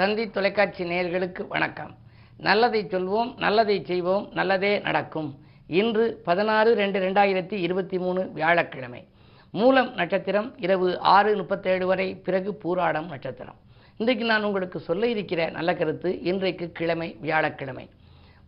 தந்தி தொலைக்காட்சி நேயர்களுக்கு வணக்கம். நல்லதை சொல்வோம் நல்லதை செய்வோம் நல்லதே நடக்கும். இன்று பதினாறு ரெண்டு ரெண்டாயிரத்தி இருபத்தி மூணு வியாழக்கிழமை. மூலம் நட்சத்திரம் இரவு ஆறு முப்பத்தேழு வரை பிறகு பூராடம் நட்சத்திரம். இன்றைக்கு நான் உங்களுக்கு சொல்ல இருக்கிற நல்ல கருத்து இன்றைக்கு கிழமை வியாழக்கிழமை.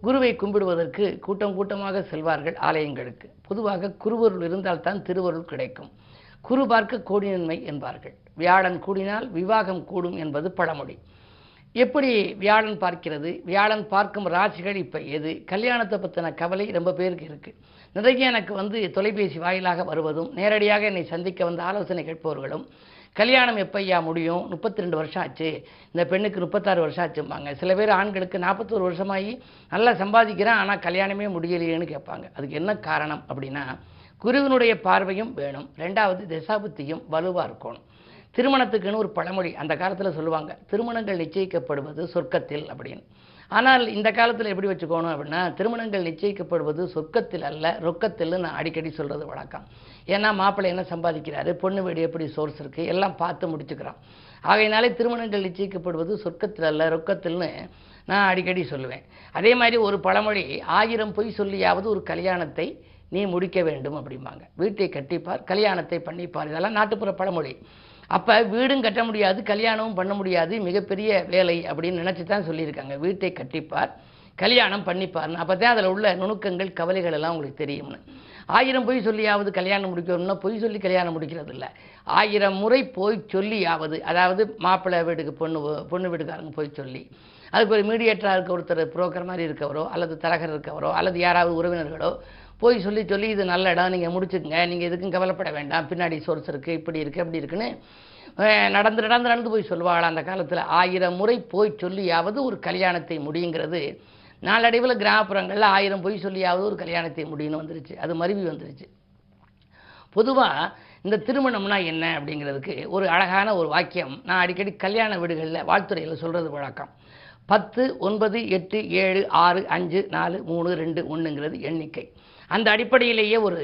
குருவை கும்பிடுவதற்கு கூட்டம் கூட்டமாக செல்வார்கள் ஆலயங்களுக்கு. பொதுவாக குருவருள் இருந்தால்தான் திருவருள் கிடைக்கும். குரு பார்க்க கோடி நன்மை என்பார்கள். வியாழன் கூடினால் விவாகம் கூடும் என்பது பழமொழி. எப்படி வியாழன் பார்க்கிறது? வியாழன் பார்க்கும் ராசிகள் இப்போ எது? கல்யாணத்தை பற்றின கவலை ரொம்ப பேருக்கு இருக்குது நிறைய எனக்கு வந்து தொலைபேசி வாயிலாக வருவதும் நேரடியாக என்னை சந்திக்க வந்த ஆலோசனை கேட்பவர்களும் கல்யாணம் எப்பையா முடியும்? முப்பத்தி ரெண்டு வருஷம் ஆச்சு. இந்த பெண்ணுக்கு முப்பத்தாறு வருஷம் ஆச்சும்பாங்க. சில பேர் ஆண்களுக்கு நாற்பத்தோரு வருஷமாகி நல்லா சம்பாதிக்கிறான் ஆனால் கல்யாணமே முடியலையேன்னு கேட்பாங்க. அதுக்கு என்ன காரணம் அப்படின்னா குருவினுடைய பார்வையும் வேணும். ரெண்டாவது திசாபுத்தியும் வலுவாக இருக்கணும். திருமணத்துக்குன்னு ஒரு பழமொழி அந்த காலத்தில் சொல்லுவாங்க. திருமணங்கள் நிச்சயிக்கப்படுவது சொர்க்கத்தில் அப்படின்னு. ஆனால் இந்த காலத்தில் எப்படி வச்சுக்கோணும் அப்படின்னா திருமணங்கள் நிச்சயிக்கப்படுவது சொர்க்கத்தில் அல்ல ரொக்கத்தில் நான் அடிக்கடி சொல்கிறது வழக்கம். ஏன்னா மாப்பிள்ளை என்ன சம்பாதிக்கிறாரு பொண்ணு வீடு எப்படி சோர்ஸ் இருக்குது எல்லாம் பார்த்து முடிச்சுக்கிறான். ஆகையினாலே திருமணங்கள் நிச்சயிக்கப்படுவது சொர்க்கத்தில் அல்ல ரொக்கத்தில்னு நான் அடிக்கடி சொல்லுவேன். அதே மாதிரி ஒரு பழமொழி ஆயிரம் பொய் சொல்லியாவது ஒரு கல்யாணத்தை நீ முடிக்க வேண்டும் அப்படிம்பாங்க. வீட்டை கட்டிப்பார் கல்யாணத்தை பண்ணிப்பார். இதெல்லாம் நாட்டுப்புற பழமொழி. அப்போ வீடும் கட்ட முடியாது கல்யாணமும் பண்ண முடியாது மிகப்பெரிய வேலை அப்படின்னு நினச்சி தான் சொல்லியிருக்காங்க. வீட்டை கட்டிப்பார் கல்யாணம் பண்ணிப்பார்னு. அப்போ தான் அதில் உள்ள நுணுக்கங்கள் கவலைகள் எல்லாம் உங்களுக்கு தெரியும்னு. ஆயிரம் பொய் சொல்லியாவது கல்யாணம் முடிக்கணும்னா பொய் சொல்லி கல்யாணம் முடிக்கிறது இல்லை ஆயிரம் முறை போய் சொல்லியாவது அதாவது மாப்பிள்ளை வீட்டுக்கு பொண்ணு பொண்ணு வீட்டுக்காரங்க போய் சொல்லி அதுக்கு ஒரு மீடியேட்டராக இருக்க ஒருத்தர் புரோக்கர் மாதிரி இருக்கவரோ அல்லது தரகர் இருக்கவரோ அல்லது யாராவது உறவினர்களோ போய் சொல்லி சொல்லி இது நல்ல இடம் நீங்கள் முடிச்சுக்கங்க நீங்கள் எதுக்கும் கவலைப்பட வேண்டாம் பின்னாடி சோர்ஸ் இருக்குது இப்படி இருக்குது அப்படி இருக்குன்னு நடந்து நடந்து நடந்து போய் சொல்லுவாள் அந்த காலத்தில். ஆயிரம் முறை போய் சொல்லியாவது ஒரு கல்யாணத்தை முடியுங்கிறது நாளடைவில் கிராமப்புறங்களில் ஆயிரம் பொய் சொல்லியாவது ஒரு கல்யாணத்தை முடியும்னு வந்துருச்சு. அது மருவி வந்துருச்சு. பொதுவாக இந்த திருமணம்னா என்ன அப்படிங்கிறதுக்கு ஒரு அழகான ஒரு வாக்கியம். நான் அடிக்கடி கல்யாண வீடுகளில் வாழ்த்துறையில் சொல்கிறது வழக்கம். பத்து ஒன்பது எட்டு ஏழு ஆறு அஞ்சு நாலு மூணு ரெண்டு ஒன்றுங்கிறது எண்ணிக்கை. அந்த அடிப்படையிலேயே ஒரு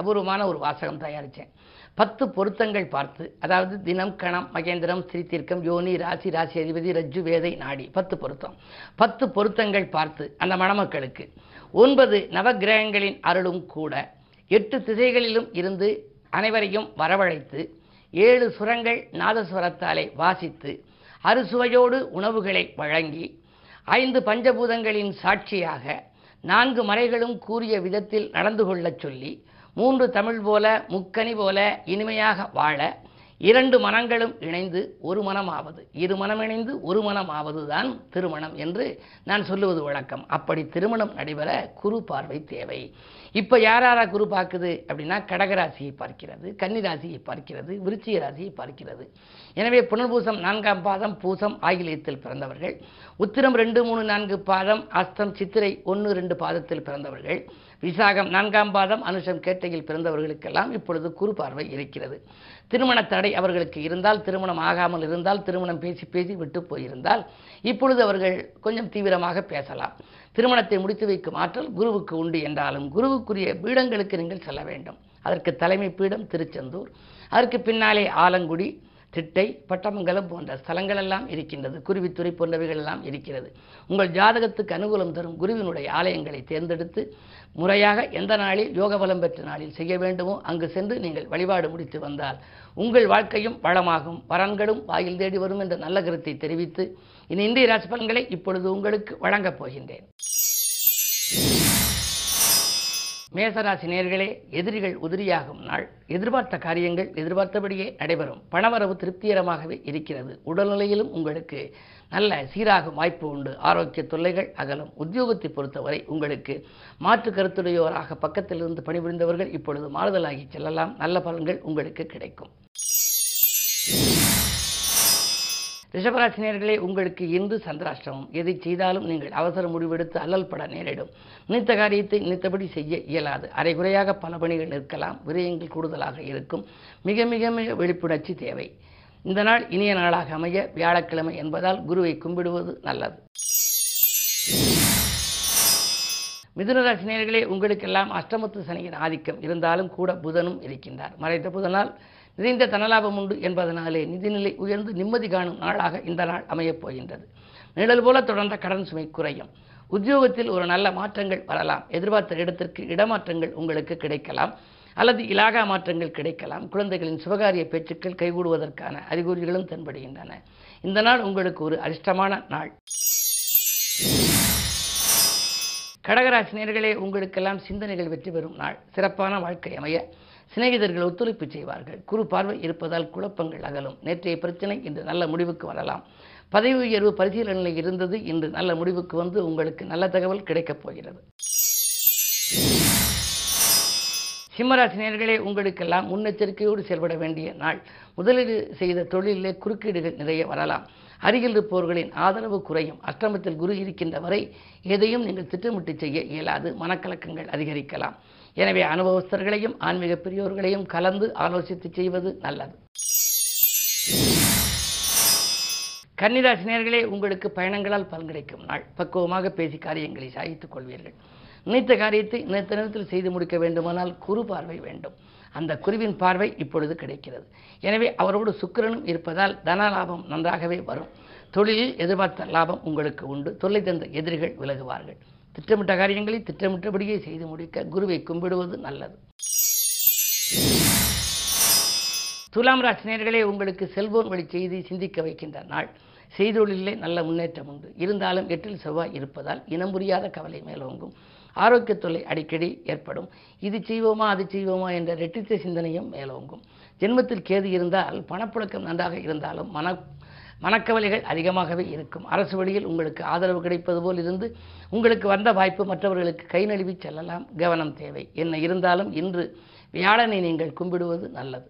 அபூர்வமான ஒரு வாசகம் தயாரித்தேன். பத்து பொருத்தங்கள் பார்த்து அதாவது தினம் கணம் மகேந்திரம் ஸ்ரீதீர்க்கம் யோனி ராசி ராசி அதிபதி ரஜ்ஜு வேதை நாடி பத்து பொருத்தம். பத்து பொருத்தங்கள் பார்த்து அந்த மணமக்களுக்கு. ஒன்பது நவகிரகங்களின் அருளும் கூட. எட்டு திசைகளிலும் இருந்து அனைவரையும் வரவழைத்து ஏழு சுரங்கள் நாதஸ்வரத்தாலே வாசித்து அறுசுவையோடு உணவுகளை வழங்கி ஐந்து பஞ்சபூதங்களின் சாட்சியாக நான்கு மறைகளும் கூறிய விதத்தில் நடந்து கொள்ளச் சொல்லி மூன்று தமிழ் போல முக்கனி போல இனிமையாக வாழ இரண்டு மனங்களும் இணைந்து ஒரு மனமாவது. இரு மனம் இணைந்து ஒரு மனமாவது தான் திருமணம் என்று நான் சொல்லுவது வழக்கம். அப்படி திருமணம் நடைபெற குரு பார்வை தேவை. இப்போ யார் யாரா குரு பார்க்குது அப்படின்னா கடகராசியை பார்க்கிறது கன்னிராசியை பார்க்கிறது விருச்சிக ராசியை பார்க்கிறது. எனவே புனர்பூசம் நான்காம் பாதம் பூசம் ஆகிலேயத்தில் பிறந்தவர்கள். உத்திரம் ரெண்டு மூணு நான்கு பாதம் அஸ்தம் சித்திரை ஒன்று ரெண்டு பாதத்தில் பிறந்தவர்கள். விசாகம் நான்காம் பாதம் அனுஷம் கேட்டையில் பிறந்தவர்களுக்கெல்லாம் இப்பொழுது குறு பார்வை இருக்கிறது. திருமண தடை அவர்களுக்கு இருந்தால் திருமணம் ஆகாமல் இருந்தால் திருமணம் பேசி பேசி விட்டு போயிருந்தால் இப்பொழுது அவர்கள் கொஞ்சம் தீவிரமாக பேசலாம். திருமணத்தை முடித்து வைக்கும் ஆற்றல் குருவுக்கு உண்டு என்றாலும் குருவுக்குரிய பீடங்களுக்கு நீங்கள் செல்ல வேண்டும். அதற்கு தலைமை பீடம் திருச்செந்தூர். அதற்கு பின்னாலே ஆலங்குடி திட்டை பட்டமங்கலம் போன்ற ஸ்தலங்கள் எல்லாம் இருக்கின்றது. குருவித்துறை போன்றவைகள் எல்லாம் இருக்கிறது. உங்கள் ஜாதகத்துக்கு அனுகூலம் தரும் குருவினுடைய ஆலயங்களை தேர்ந்தெடுத்து முறையாக எந்த நாளில் யோக பலம் பெற்ற நாளில் செய்ய வேண்டுமோ அங்கு சென்று நீங்கள் வழிபாடு முடித்து வந்தால் உங்கள் வாழ்க்கையும் வளமாகும். பலன்களும் வாயில் தேடி வரும் என்ற நல்ல கருத்தை தெரிவித்து இனி இந்திய ராசி பலன்களை இப்பொழுது உங்களுக்கு வழங்கப் போகின்றேன். மேசராசி நேர்களே எதிரிகள் உதிரியாகும் நாள். எதிர்பார்த்த காரியங்கள் எதிர்பார்த்தபடியே நடைபெறும். பணவரவு திருப்திகரமாகவே இருக்கிறது. உடல்நிலையிலும் உங்களுக்கு நல்ல சீராகும் வாய்ப்பு உண்டு. ஆரோக்கிய தொல்லைகள் அகலும். உத்தியோகத்தை பொறுத்தவரை உங்களுக்கு மாற்று கருத்துடையோராக பக்கத்திலிருந்து பணிபுரிந்தவர்கள் இப்பொழுது மாறுதலாகி செல்லலாம். நல்ல பலன்கள் உங்களுக்கு கிடைக்கும். ரிஷபராசினியர்களே உங்களுக்கு இந்து சந்திராஷ்டிரமம் எதை செய்தாலும் நீங்கள் அவசர முடிவெடுத்து அல்லல் பட நேரிடும். நினைத்த காரியத்தை நினைத்தபடி செய்ய இயலாது. அரைகுறையாக பல பணிகள் நிற்கலாம். விரயங்கள் கூடுதலாக இருக்கும். மிக மிக மிக விழிப்புணர்ச்சி தேவை. இந்த நாள் இனிய நாளாக அமைய வியாழக்கிழமை என்பதால் குருவை கும்பிடுவது நல்லது. மிதுனராசி நேர்களே உங்களுக்கெல்லாம் அஷ்டமத்து சனியின் ஆதிக்கம். இருந்தாலும் கூட புதனும் இருக்கின்றார். மறைத்த புதனால் நிறைந்த தனலாபம் உண்டு என்பதனாலே நிதிநிலை உயர்ந்து நிம்மதி காணும் நாளாக இந்த நாள் அமையப் போகின்றது. நிழல் போல தொடர்ந்த கடன் சுமை குறையும். உத்தியோகத்தில் ஒரு நல்ல மாற்றங்கள் வரலாம். எதிர்பார்த்த இடத்திற்கு இடமாற்றங்கள் உங்களுக்கு கிடைக்கலாம். அல்லது இலாகா மாற்றங்கள் கிடைக்கலாம். குழந்தைகளின் சுபகாரிய பேச்சுக்கள் கைகூடுவதற்கான அறிகுறிகளும் தென்படுகின்றன. இந்த நாள் உங்களுக்கு ஒரு அரிஷ்டமான நாள். கடகராசினியர்களே உங்களுக்கெல்லாம் சிந்தனைகள் வெற்றி பெறும் நாள். சிறப்பான வாழ்க்கை அமைய சிநேகிதர்கள் ஒத்துழைப்பு செய்வார்கள். குறு பார்வை இருப்பதால் குழப்பங்கள் அகலும். நேற்றைய பிரச்சனை இன்று நல்ல முடிவுக்கு வரலாம். பதவி உயர்வு பரிசீலனையில் இருந்தது இன்று நல்ல முடிவுக்கு வந்து உங்களுக்கு நல்ல தகவல் கிடைக்கப் போகிறது. சிம்மராசினியர்களே உங்களுக்கெல்லாம் முன்னெச்சரிக்கையோடு செயல்பட வேண்டிய நாள். முதலீடு செய்த தொழிலே குறுக்கீடுகள் நிறைய வரலாம். அருகில் இருப்பவர்களின் ஆதரவு குறையும். அஷ்டமத்தில் குரு இருக்கின்ற வரை எதையும் நீங்கள் திட்டமிட்டு செய்ய இயலாது. மனக்கலக்கங்கள் அதிகரிக்கலாம். எனவே அனுபவஸ்தர்களையும் ஆன்மீக பெரியோர்களையும் கலந்து ஆலோசித்து செய்வது நல்லது. கன்னிராசினியர்களே உங்களுக்கு பயணங்களால் பலன் கிடைக்கும். நாள் பக்குவமாக பேசி காரியங்களை சாய்த்துக் கொள்வீர்கள். நினைத்த காரியத்தை நினைத்த நேரத்தில் செய்து முடிக்க வேண்டுமானால் குறு பார்வை வேண்டும். அந்த குருவின் பார்வை இப்பொழுது கிடைக்கிறது. எனவே அவரோடு சுக்கிரனும் இருப்பதால் தன லாபம் நன்றாகவே வரும். தொழிலில் எதிர்பார்த்த லாபம் உங்களுக்கு உண்டு. தொல்லை தந்த எதிரிகள் விலகுவார்கள். திட்டமிட்ட காரியங்களை திட்டமிட்டபடியே செய்து முடிக்க குருவை கும்பிடுவது நல்லது. துலாம் ராசினியர்களே உங்களுக்கு செல்போன் வழி செய்தி சிந்திக்க வைக்கின்ற நாள். செய்தொழிலே நல்ல முன்னேற்றம் உண்டு. இருந்தாலும் எட்டில் செவ்வாய் இருப்பதால் இனம் புரியாத கவலை மேலோங்கும். ஆரோக்கிய தொல்லை அடிக்கடி ஏற்படும். இது செய்வோமா அது செய்வோமா என்ற ரெட்டித்த சிந்தனையும் மேலோங்கும். ஜென்மத்தில் கேது இருந்தால் பணப்புழக்கம் நன்றாக இருந்தாலும் மன மனக்கவலைகள் அதிகமாகவே இருக்கும். அரசு வழியில் உங்களுக்கு ஆதரவு கிடைப்பது போல் இருந்து உங்களுக்கு வந்த வாய்ப்பு மற்றவர்களுக்கு கை நழுவி செல்லலாம். கவனம் தேவை. என்ன இருந்தாலும் இன்று வியாழனை நீங்கள் கும்பிடுவது நல்லது.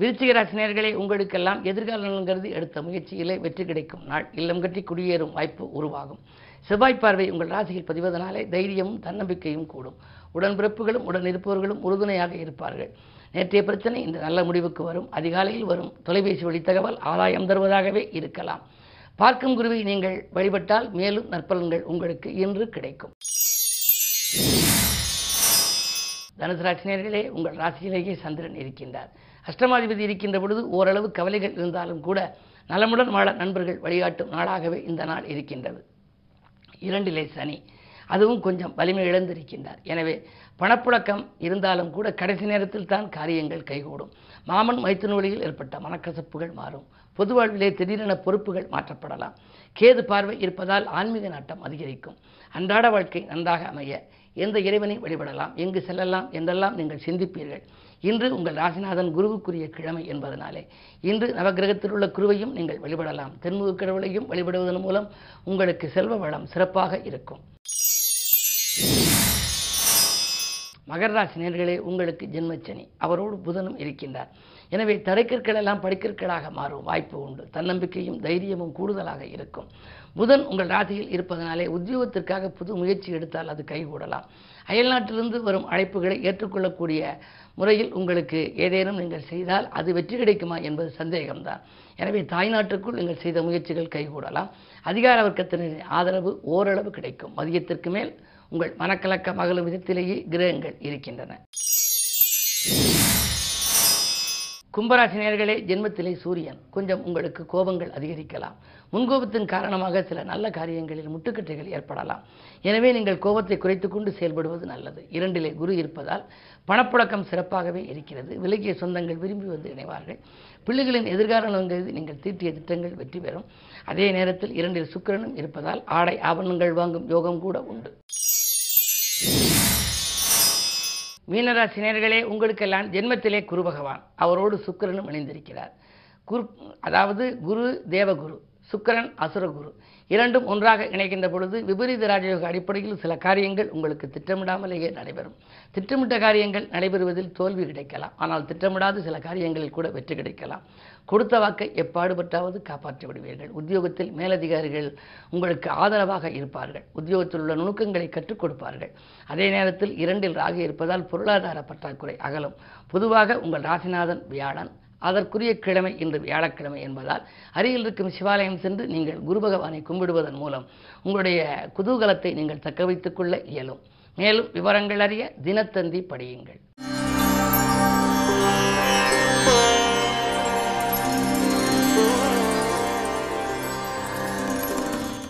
விருச்சிக ராசினியர்களே உங்களுக்கெல்லாம் எதிர்கால நலன்கிறது எடுத்த முயற்சியிலே வெற்றி கிடைக்கும் நாள். இல்லம் கட்டி குடியேறும் வாய்ப்பு உருவாகும். செவ்வாய் பார்வை உங்கள் ராசியில் பதிவதனாலே தைரியமும் தன்னம்பிக்கையும் கூடும். உடன்பிறப்புகளும் உடன் இருப்பவர்களும் உறுதுணையாக இருப்பார்கள். நேற்றைய பிரச்சனை இந்த நல்ல முடிவுக்கு வரும். அதிகாலையில் வரும் தொலைபேசி வழி தகவல் ஆதாயம் தருவதாகவே இருக்கலாம். பார்க்கும் குருவை நீங்கள் வழிபட்டால் மேலும் நற்பலன்கள் உங்களுக்கு இன்று கிடைக்கும். தனுசு ராசினியர்களே உங்கள் ராசியிலேயே சந்திரன் இருக்கின்றார். அஷ்டமாதிபதி இருக்கின்ற பொழுது ஓரளவு கவலைகள் இருந்தாலும் கூட நலமுடன் வாழ நண்பர்கள் வழிகாட்டும் நாளாகவே இந்த நாள் இருக்கின்றது. இரண்டிலே சனி. அதுவும் கொஞ்சம் வலிமை இழந்திருக்கின்றார். எனவே பணப்புழக்கம் இருந்தாலும் கூட கடைசி நேரத்தில் தான் காரியங்கள் கைகூடும். மாமன் மைத்துனூலியில் ஏற்பட்ட மனக்கசப்புகள் மாறும். பொது வாழ்விலே திடீரென பொறுப்புகள் மாற்றப்படலாம். கேது பார்வை இருப்பதால் ஆன்மீக நாட்டம் அதிகரிக்கும். அன்றாட வாழ்க்கை நன்றாக அமைய எந்த இறைவனை வழிபடலாம்? எங்கு செல்லலாம்? என்றெல்லாம் நீங்கள் சிந்திப்பீர்கள். இன்று உங்கள் ராசிநாதன் குருவுக்குரிய கிழமை என்பதனாலே இன்று நவகிரகத்தில் உள்ள குருவையும் நீங்கள் வழிபடலாம். தென்முக கடவுளையும் வழிபடுவதன் மூலம் உங்களுக்கு செல்வ வளம் சிறப்பாக இருக்கும். மகர ராசி நேர்களே உங்களுக்கு ஜென்மச்சனி. அவரோடு புதனும் இருக்கின்றார். எனவே தடைக்கற்கள் எல்லாம் படிக்கற்களாக மாறும் வாய்ப்பு உண்டு. தன்னம்பிக்கையும் தைரியமும் கூடுதலாக இருக்கும். புதன் உங்கள் ராசியில் இருப்பதனாலே உத்தியோகத்திற்காக புது முயற்சி எடுத்தால் அது கைகூடலாம். அயல்நாட்டிலிருந்து வரும் அழைப்புகளை ஏற்றுக்கொள்ளக்கூடிய முறையில் உங்களுக்கு ஏதேனும் நீங்கள் செய்தால் அது வெற்றி கிடைக்குமா என்பது சந்தேகம்தான். எனவே தாய்நாட்டுக்குள் நீங்கள் செய்த முயற்சிகள் கைகூடலாம். அதிகார வர்க்கத்தினரின் ஆதரவு ஓரளவு கிடைக்கும். மதியத்திற்கு மேல் உங்கள் மனக்கலக்கம் அகலும் விதத்திலேயே கிரகங்கள் இருக்கின்றன. கும்பராசினியர்களே ஜென்மத்திலே சூரியன். கொஞ்சம் உங்களுக்கு கோபங்கள் அதிகரிக்கலாம். முன்கோபத்தின் காரணமாக சில நல்ல காரியங்களில் முட்டுக்கட்டைகள் ஏற்படலாம். எனவே நீங்கள் கோபத்தை குறைத்து கொண்டு செயல்படுவது நல்லது. இரண்டிலே குரு இருப்பதால் பணப்புழக்கம் சிறப்பாகவே இருக்கிறது. விலகிய சொந்தங்கள் விரும்பி வந்து இணைவார்கள். பிள்ளைகளின் எதிர்கால நீங்கள் தீட்டிய திட்டங்கள் வெற்றி பெறும். அதே நேரத்தில் இரண்டில் சுக்கிரனும் இருப்பதால் ஆடை ஆபரணங்கள் வாங்கும் யோகம் கூட உண்டு. மீனராசினியர்களே உங்களுக்கெல்லாம் ஜென்மத்திலே குரு பகவான். அவரோடு சுக்கரனும் இணைந்திருக்கிறார். குரு அதாவது குரு தேவகுரு சுக்கரன் அசுரகுரு இரண்டும் ஒன்றாக இணைக்கின்ற பொழுது விபரீத ராஜயோக அடிப்படையில் சில காரியங்கள் உங்களுக்கு திட்டமிடாமலேயே நடைபெறும். திட்டமிட்ட காரியங்கள் நடைபெறுவதில் தோல்வி கிடைக்கலாம். ஆனால் திட்டமிடாத சில காரியங்களில் கூட வெற்றி கிடைக்கலாம். கொடுத்த வாக்கை எப்பாடுபட்டாவது காப்பாற்றி விடுவீர்கள் உத்தியோகத்தில் மேலதிகாரிகள் உங்களுக்கு ஆதரவாக இருப்பார்கள். உத்தியோகத்தில் உள்ள நுணுக்கங்களை கற்றுக் கொடுப்பார்கள். அதே நேரத்தில் இரண்டில் ராகு இருப்பதால் பொருளாதார பற்றாக்குறை அகலும். பொதுவாக உங்கள் ராசிநாதன் வியாழன். அதற்குரிய கிழமை இன்று வியாழக்கிழமை என்பதால் அருகில் இருக்கும் சிவாலயம் சென்று நீங்கள் குரு பகவானை கும்பிடுவதன் மூலம் உங்களுடைய குதூகலத்தை நீங்கள் தக்க வைத்துக் கொள்ள இயலும். மேலும் விவரங்கள் அறிய தினத்தந்தி படியுங்கள்.